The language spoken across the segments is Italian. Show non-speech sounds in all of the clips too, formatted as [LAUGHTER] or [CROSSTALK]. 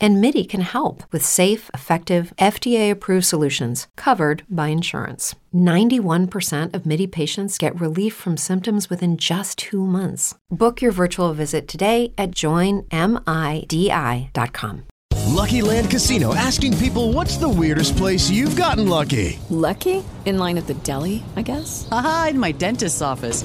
And MIDI can help with safe, effective, FDA approved solutions covered by insurance. 91% of MIDI patients get relief from symptoms within just two months. Book your virtual visit today at joinmidi.com. Lucky Land Casino asking people what's the weirdest place you've gotten lucky? Lucky? In line at the deli, I guess? Aha, in my dentist's office.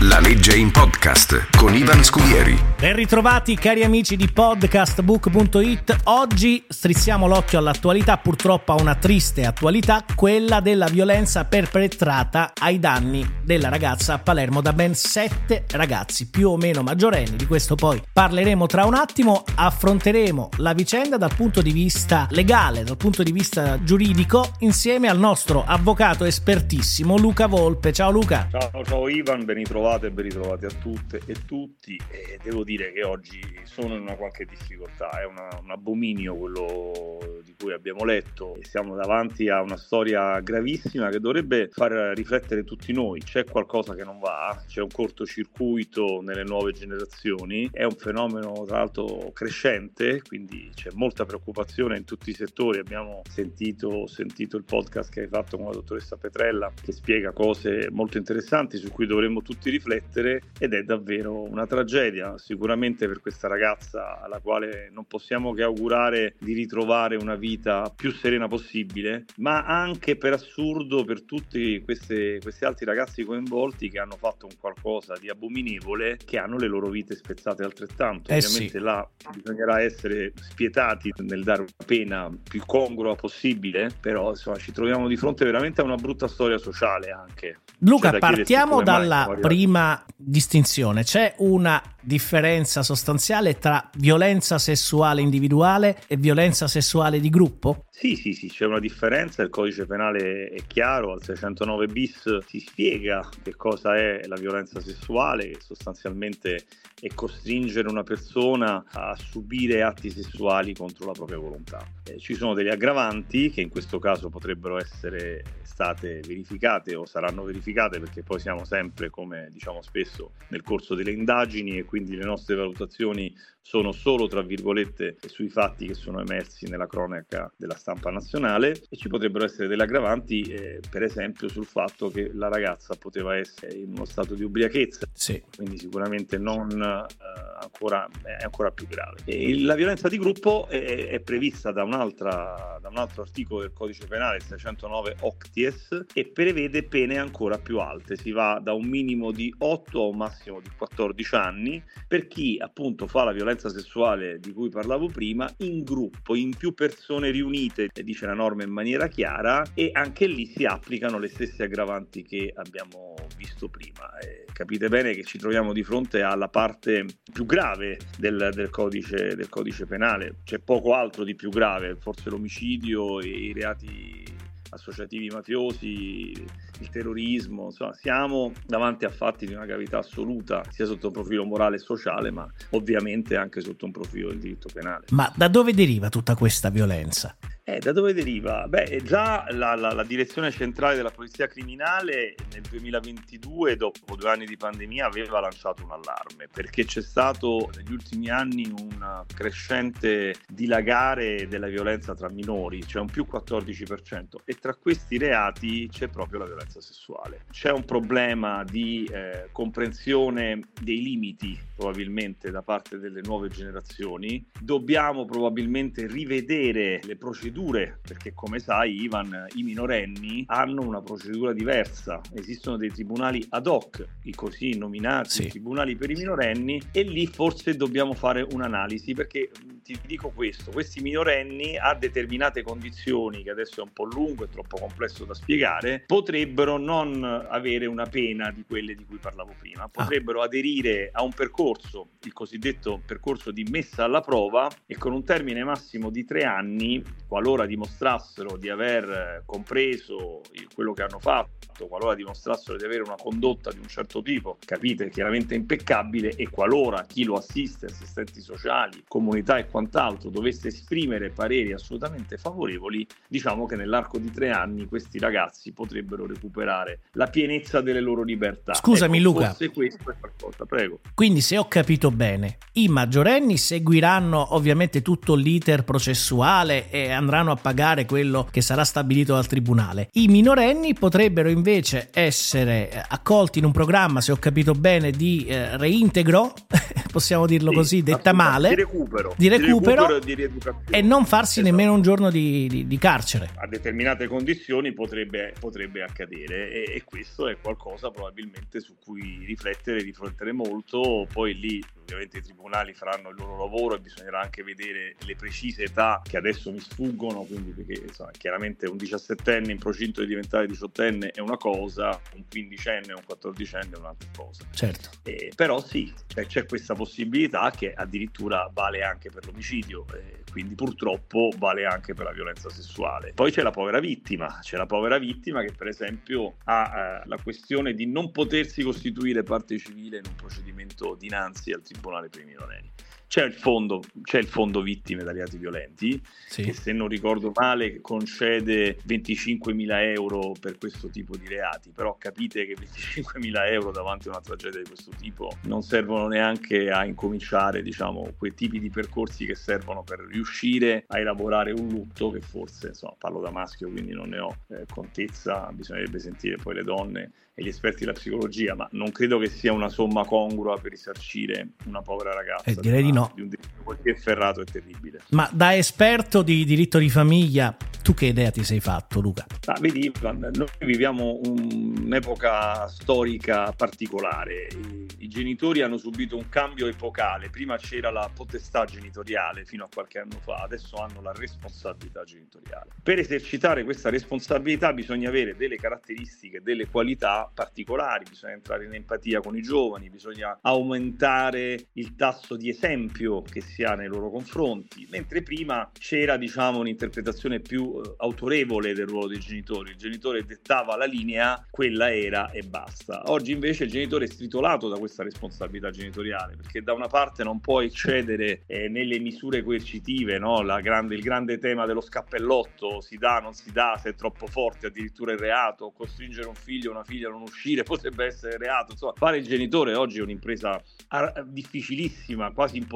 La legge in podcast con Ivan Scudieri. Ben ritrovati cari amici di podcastbook.it. Oggi strizziamo l'occhio all'attualità, purtroppo a una triste attualità, quella della violenza perpetrata ai danni della ragazza a Palermo da ben sette ragazzi, più o meno maggiorenni. Di questo poi parleremo tra un attimo. Affronteremo la vicenda dal punto di vista legale, dal punto di vista giuridico, insieme al nostro avvocato espertissimo Luca Volpe. Ciao Luca. Ciao, ciao Ivan, ben ritrovate e ben ritrovati a tutte e tutti. E devo dire che oggi sono in una qualche difficoltà, è una, un abominio quello cui abbiamo letto. E siamo davanti a una storia gravissima che dovrebbe far riflettere tutti noi. C'è qualcosa che non va, c'è un cortocircuito nelle nuove generazioni, è un fenomeno tra l'altro crescente, quindi c'è molta preoccupazione in tutti i settori. Abbiamo sentito, sentito il podcast che hai fatto con la dottoressa Petrella che spiega cose molto interessanti su cui dovremmo tutti riflettere ed è davvero una tragedia, sicuramente per questa ragazza alla quale non possiamo che augurare di ritrovare una vita più serena possibile, ma anche per assurdo per tutti queste, questi altri ragazzi coinvolti che hanno fatto un qualcosa di abominevole, che hanno le loro vite spezzate altrettanto. Eh Ovviamente sì. là bisognerà essere spietati nel dare una pena più congrua possibile, però insomma ci troviamo di fronte veramente a una brutta storia sociale anche. Luca, C'è da partiamo mai dalla arrivati- prima distinzione. C'è una differenza sostanziale tra violenza sessuale individuale e violenza sessuale di gruppo? Sì, sì, sì, c'è una differenza, il codice penale è chiaro, al 609 bis si spiega che cosa è la violenza sessuale, che sostanzialmente è costringere una persona a subire atti sessuali contro la propria volontà. Eh, ci sono delle aggravanti che in questo caso potrebbero essere state verificate o saranno verificate perché poi siamo sempre, come diciamo spesso, nel corso delle indagini e quindi le nostre valutazioni sono solo tra virgolette sui fatti che sono emersi nella cronaca della stampa nazionale e ci potrebbero essere delle aggravanti eh, per esempio sul fatto che la ragazza poteva essere in uno stato di ubriachezza Sì. quindi sicuramente non eh, ancora, è ancora più grave. E la violenza di gruppo è, è prevista da, un'altra, da un altro articolo del codice penale, il 609 Octies, e prevede pene ancora più alte. Si va da un minimo di 8 a un massimo di 14 anni per chi appunto fa la violenza sessuale di cui parlavo prima in gruppo, in più persone riunite, dice la norma in maniera chiara, e anche lì si applicano le stesse aggravanti che abbiamo visto prima. Eh, capite bene che ci troviamo di fronte alla parte più grave del, del codice, del codice penale, c'è poco altro di più grave, forse l'omicidio e i reati associativi mafiosi, il terrorismo, insomma siamo davanti a fatti di una gravità assoluta sia sotto un profilo morale e sociale ma ovviamente anche sotto un profilo del diritto penale. Ma da dove deriva tutta questa violenza? Eh, da dove deriva? Beh, già la, la- la direzione centrale della polizia criminale nel 2022, dopo due anni di pandemia, aveva lanciato un allarme perché c'è stato negli ultimi anni un crescente dilagare della violenza tra minori, cioè un più 14%, e tra questi reati c'è proprio la violenza sessuale. C'è un problema di eh, comprensione dei limiti probabilmente da parte delle nuove generazioni. Dobbiamo probabilmente rivedere le procedure perché come sai Ivan i minorenni hanno una procedura diversa. Esistono dei tribunali ad hoc, i così nominati Sì. tribunali per i minorenni e lì forse dobbiamo fare un'analisi perché ti dico questo, questi minorenni a determinate condizioni, che adesso è un po' lungo e troppo complesso da spiegare, potrebbero non avere una pena di quelle di cui parlavo prima, Ah. potrebbero aderire a un percorso, il cosiddetto percorso di messa alla prova e con un termine massimo di tre anni, qualora dimostrassero di aver compreso quello che hanno fatto, qualora dimostrassero di avere una condotta di un certo tipo, capite, chiaramente impeccabile, e qualora chi lo assiste, assistenti sociali, comunità e quant'altro, dovesse esprimere pareri assolutamente favorevoli, diciamo che nell'arco di tre anni questi ragazzi potrebbero recuperare la pienezza delle loro libertà. Scusami, Ecco, Luca. Questo è qualcosa, prego. Quindi, se ho capito bene, i maggiorenni seguiranno ovviamente tutto l'iter processuale e andranno a pagare quello che sarà stabilito dal tribunale. I minorenni potrebbero invece essere eh, accolti in un programma, se ho capito bene, di eh, reintegro, [LAUGHS] possiamo dirlo Sì, così, detta male, Di recupero. di recupero e di rieducazione. e non farsi Esatto. nemmeno un giorno di, di- di carcere. a determinate condizioni potrebbe, potrebbe accadere e, e questo è qualcosa probabilmente su cui riflettere, riflettere molto, poi lì ovviamente i tribunali faranno il loro lavoro e bisognerà anche vedere le precise età che adesso mi sfuggono, quindi perché insomma, chiaramente un 17enne in procinto di diventare 18enne è una cosa, un 15enne o un 14enne è un'altra cosa. Certo. Eh, però sì, c'è, c'è questa possibilità che addirittura vale anche per l'omicidio, eh, quindi purtroppo vale anche per la violenza sessuale. Poi c'è la povera vittima, c'è la povera vittima che per esempio ha eh, la questione di non potersi costituire parte civile in un procedimento dinanzi al Tribunale per i minorenni. C'è il fondo, c'è il fondo vittime da reati violenti, Sì. che se non ricordo male concede 25.000 euro per questo tipo di reati, però capite che 25.000 euro davanti a una tragedia di questo tipo non servono neanche a incominciare diciamo quei tipi di percorsi che servono per riuscire a elaborare un lutto che forse, insomma parlo da maschio quindi non ne ho eh, contezza, bisognerebbe sentire poi le donne e gli esperti della psicologia, ma non credo che sia una somma congrua per risarcire una povera ragazza. Eh, direi di no. Di un delitto così efferrato e terribile. Ma da esperto di diritto di famiglia, tu che idea ti sei fatto, Luca? Ma vedi, Ivan, noi viviamo un- un'epoca storica particolare. I, I genitori hanno subito un cambio epocale. Prima c'era la potestà genitoriale fino a qualche anno fa, adesso hanno la responsabilità genitoriale. Per esercitare questa responsabilità bisogna avere delle caratteristiche, delle qualità particolari, bisogna entrare in empatia con i giovani, bisogna aumentare il tasso di esempio che si ha nei loro confronti, mentre prima c'era diciamo un'interpretazione più eh, autorevole del ruolo dei genitori, il genitore dettava la linea, quella era e basta. Oggi invece il genitore è stritolato da questa responsabilità genitoriale, perché da una parte non può eccedere eh, nelle misure coercitive, no? Grande- il grande tema dello scappellotto, si dà, non si dà, se è troppo forte addirittura il reato, costringere un figlio o una figlia a non uscire [LAUGHS] potrebbe essere reato, insomma fare il genitore oggi è un'impresa ar- difficilissima, quasi impossibile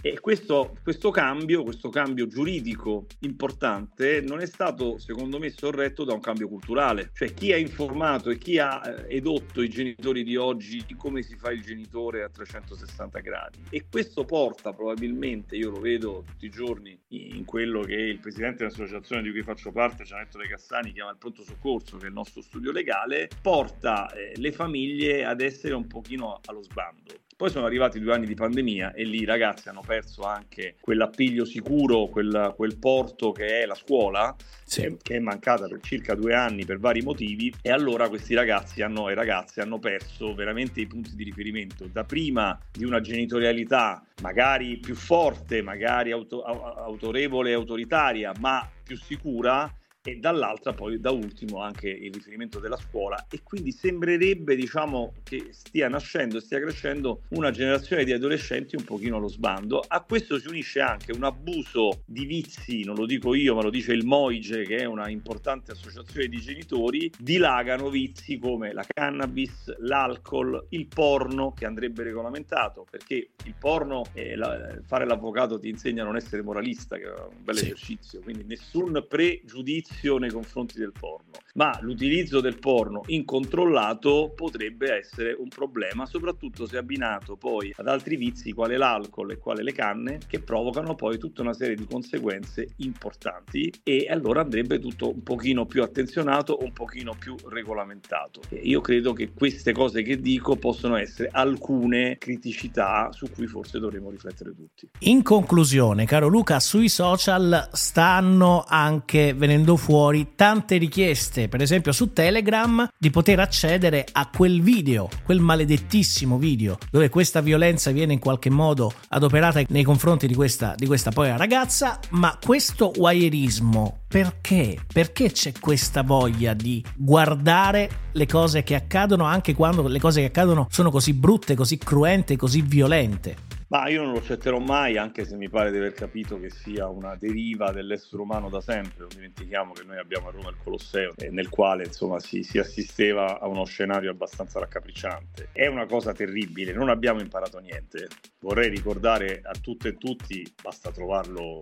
e questo, questo cambio, questo cambio giuridico importante non è stato secondo me sorretto da un cambio culturale, cioè chi ha informato e chi ha eh, edotto i genitori di oggi di come si fa il genitore a 360 gradi. E questo porta probabilmente, io lo vedo tutti i giorni in quello che il presidente dell'associazione di cui faccio parte, Gianetto De Cassani, chiama il pronto soccorso, che è il nostro studio legale, porta eh, le famiglie ad essere un pochino allo sbando. Poi sono arrivati due anni di pandemia e lì i ragazzi hanno perso anche quell'appiglio sicuro, quel, quel porto che è la scuola, Sì. che, è mancata per circa due anni per vari motivi e allora questi ragazzi hanno, e ragazze hanno perso veramente i punti di riferimento da prima di una genitorialità magari più forte, magari auto- au- autorevole e autoritaria, ma più sicura e dall'altra poi da ultimo anche il riferimento della scuola. E quindi sembrerebbe diciamo che stia nascendo e stia crescendo una generazione di adolescenti un pochino allo sbando. A questo si unisce anche un abuso di vizi non lo dico io ma lo dice il Moige che è una importante associazione di genitori dilagano vizi come la cannabis l'alcol il porno che andrebbe regolamentato perché il porno eh, la- fare l'avvocato ti insegna a non essere moralista che è un bel Sì. esercizio. Quindi nessun pregiudizio nei confronti del porno ma l'utilizzo del porno incontrollato potrebbe essere un problema, soprattutto se abbinato poi ad altri vizi quale l'alcol e quale le canne, che provocano poi tutta una serie di conseguenze importanti e allora andrebbe tutto un pochino più attenzionato, un pochino più regolamentato. Io credo che queste cose che dico possono essere alcune criticità su cui forse dovremmo riflettere tutti. In conclusione, caro Luca, sui social stanno anche venendo fuori tante richieste, per esempio su Telegram, di poter accedere a quel video, quel maledettissimo video, dove questa violenza viene in qualche modo adoperata nei confronti di questa, di questa poi ragazza, ma questo wireismo perché? Perché c'è questa voglia di guardare le cose che accadono anche quando le cose che accadono sono così brutte, così cruente, così violente? Ma io non lo accetterò mai, anche se mi pare di aver capito che sia una deriva dell'essere umano da sempre. Non dimentichiamo che noi abbiamo a Roma il Colosseo, eh, nel quale insomma si, si, assisteva a uno scenario abbastanza raccapricciante. È una cosa terribile, non abbiamo imparato niente. Vorrei ricordare a tutte e tutti, basta trovarlo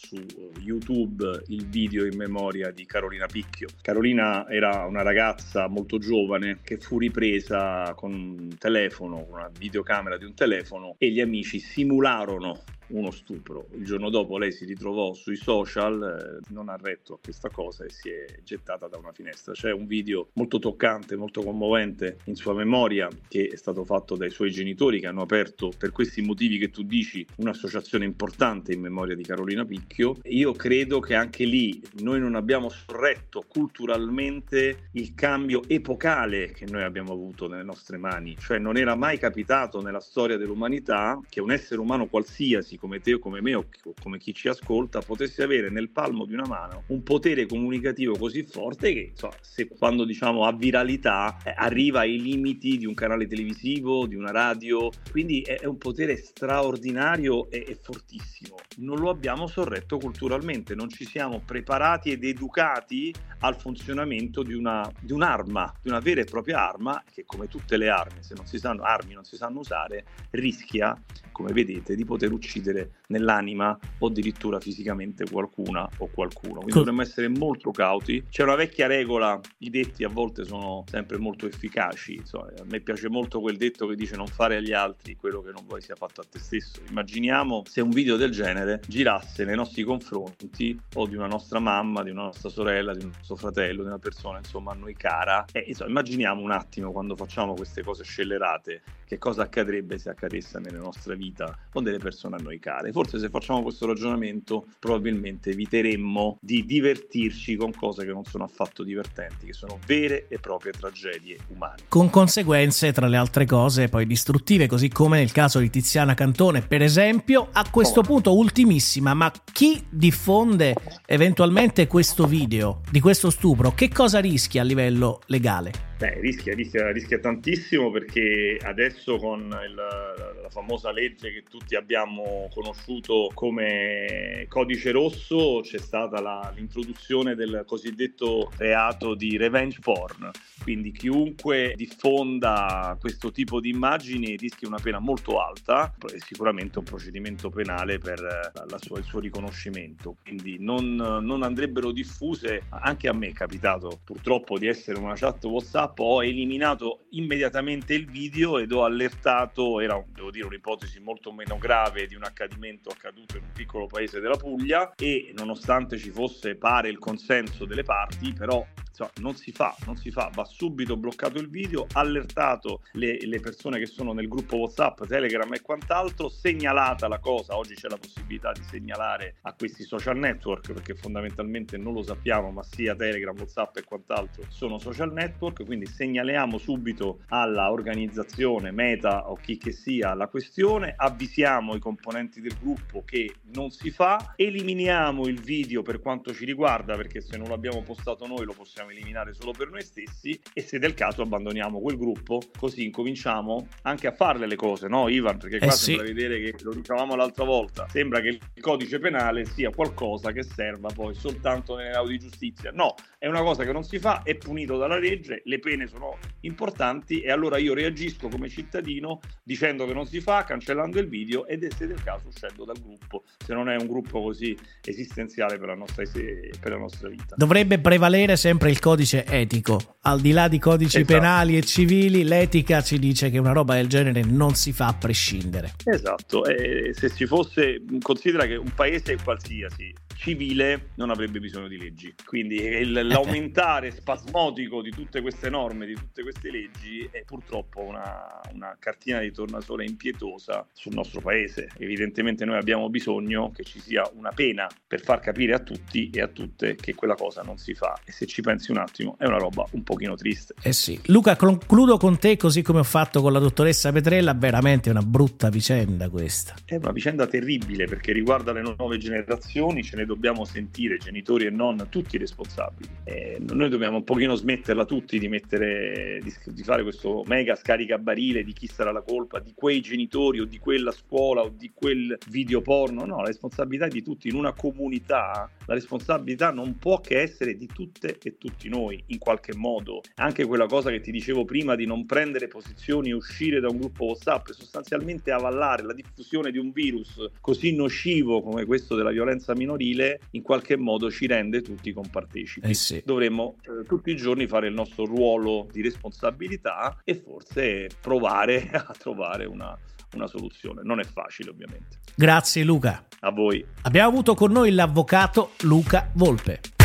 su YouTube il video in memoria di Carolina Picchio. Carolina era una ragazza molto giovane che fu ripresa con un telefono, una videocamera di un telefono e gli amici simularono uno stupro. Il giorno dopo lei si ritrovò sui social, eh, non ha retto a questa cosa e si è gettata da una finestra. C'è un video molto toccante, molto commovente in sua memoria che è stato fatto dai suoi genitori che hanno aperto per questi motivi che tu dici un'associazione importante in memoria di Carolina Picchio. Io credo che anche lì noi non abbiamo sorretto culturalmente il cambio epocale che noi abbiamo avuto nelle nostre mani, cioè non era mai capitato nella storia dell'umanità che un essere umano qualsiasi come te o come me o come chi ci ascolta potesse avere nel palmo di una mano un potere comunicativo così forte che insomma, se quando diciamo ha viralità eh, arriva ai limiti di un canale televisivo, di una radio, quindi è, è un potere straordinario e, e, fortissimo. Non lo abbiamo sorretto culturalmente, non ci siamo preparati ed educati al funzionamento di, una, di un'arma, di una vera e propria arma che come tutte le armi, se non si sanno, armi non si sanno usare, rischia, come vedete, di poter uccidere uccidere nell'anima o addirittura fisicamente qualcuna o qualcuno. Quindi Co- dovremmo essere molto cauti. C'è una vecchia regola, i detti a volte sono sempre molto efficaci. Insomma, a me piace molto quel detto che dice non fare agli altri quello che non vuoi sia fatto a te stesso. Immaginiamo se un video del genere girasse nei nostri confronti o di una nostra mamma, di una nostra sorella, di un nostro fratello, di una persona insomma a noi cara. E, insomma, immaginiamo un attimo quando facciamo queste cose scellerate che cosa accadrebbe se accadesse nella nostra vita con delle persone a noi noi care. Forse se facciamo questo ragionamento probabilmente eviteremmo di divertirci con cose che non sono affatto divertenti, che sono vere e proprie tragedie umane. Con conseguenze, tra le altre cose, poi distruttive, così come nel caso di Tiziana Cantone, per esempio. A questo oh. punto, ultimissima, ma chi diffonde eventualmente questo video di questo stupro, che cosa rischia a livello legale? Beh, rischia, rischia, rischia tantissimo perché adesso con il, la famosa legge che tutti abbiamo conosciuto come codice rosso c'è stata la, l'introduzione del cosiddetto reato di revenge porn. Quindi chiunque diffonda questo tipo di immagini rischia una pena molto alta e sicuramente un procedimento penale per sua, il suo riconoscimento. Quindi non, non andrebbero diffuse, anche a me è capitato purtroppo di essere una chat WhatsApp WhatsApp ho eliminato immediatamente il video ed ho allertato, era devo dire un'ipotesi molto meno grave di un accadimento accaduto in un piccolo paese della Puglia e nonostante ci fosse pare il consenso delle parti, però insomma, non si fa, non si fa, va subito bloccato il video, allertato le, le persone che sono nel gruppo WhatsApp, Telegram e quant'altro, segnalata la cosa, oggi c'è la possibilità di segnalare a questi social network perché fondamentalmente non lo sappiamo, ma sia Telegram, WhatsApp e quant'altro sono social network, quindi segnaliamo subito alla organizzazione Meta o chi che sia la questione, avvisiamo i componenti del gruppo che non si fa, eliminiamo il video per quanto ci riguarda perché se non l'abbiamo postato noi lo possiamo eliminare solo per noi stessi e se del caso abbandoniamo quel gruppo così incominciamo anche a farle le cose, no Ivan? Perché qua eh sembra sì. vedere che lo dicevamo l'altra volta, sembra che il codice penale sia qualcosa che serva poi soltanto nelle audi di giustizia. No, è una cosa che non si fa, è punito dalla legge, le pene sono importanti e allora io reagisco come cittadino dicendo che non si fa, cancellando il video ed se del caso uscendo dal gruppo, se non è un gruppo così esistenziale per la nostra, per la nostra vita. Dovrebbe prevalere sempre il il codice etico. Al di là di codici Esatto. penali e civili, l'etica ci dice che una roba del genere non si fa a prescindere. Esatto, e se ci fosse, considera che un paese qualsiasi civile non avrebbe bisogno di leggi, quindi il- [LAUGHS] l'aumentare spasmodico di tutte queste norme, di tutte queste leggi è purtroppo una, una cartina di tornasole impietosa sul nostro paese. Evidentemente noi abbiamo bisogno che ci sia una pena per far capire a tutti e a tutte che quella cosa non si fa e se ci pensi un attimo è una roba un pochino triste. Eh sì. Luca, concludo con te così come ho fatto con la dottoressa Petrella, veramente una brutta vicenda questa. È una vicenda terribile perché riguarda le nuove generazioni, ce ne dobbiamo sentire, genitori e non, tutti responsabili. Eh, noi dobbiamo un pochino smetterla tutti di, mettere, di, di fare questo mega scaricabarile di chi sarà la colpa, di quei genitori o di quella scuola o di quel video porno. No, la responsabilità è di tutti. In una comunità la responsabilità non può che essere di tutte e tutti noi, in qualche modo. Anche quella cosa che ti dicevo prima di non prendere posizioni e uscire da un gruppo WhatsApp, sostanzialmente avallare la diffusione di un virus così nocivo come questo della violenza minorile, in qualche modo ci rende tutti compartecipi. Eh sì. Dovremmo eh, tutti i giorni fare il nostro ruolo di responsabilità e forse provare [LAUGHS] a trovare una, una soluzione. Non è facile, ovviamente. Grazie Luca. A voi. Abbiamo avuto con noi l'avvocato Luca Volpe.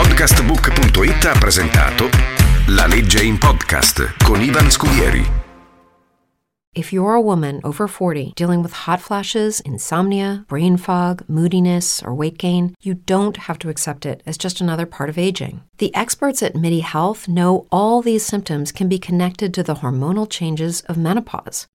Podcastbook.it ha presentato La legge in podcast con Ivan Scudieri. If you're a woman over 40 dealing with hot flashes, insomnia, brain fog, moodiness, or weight gain, you don't have to accept it as just another part of aging. The experts at MIDI Health know all these symptoms can be connected to the hormonal changes of menopause.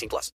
18 plus.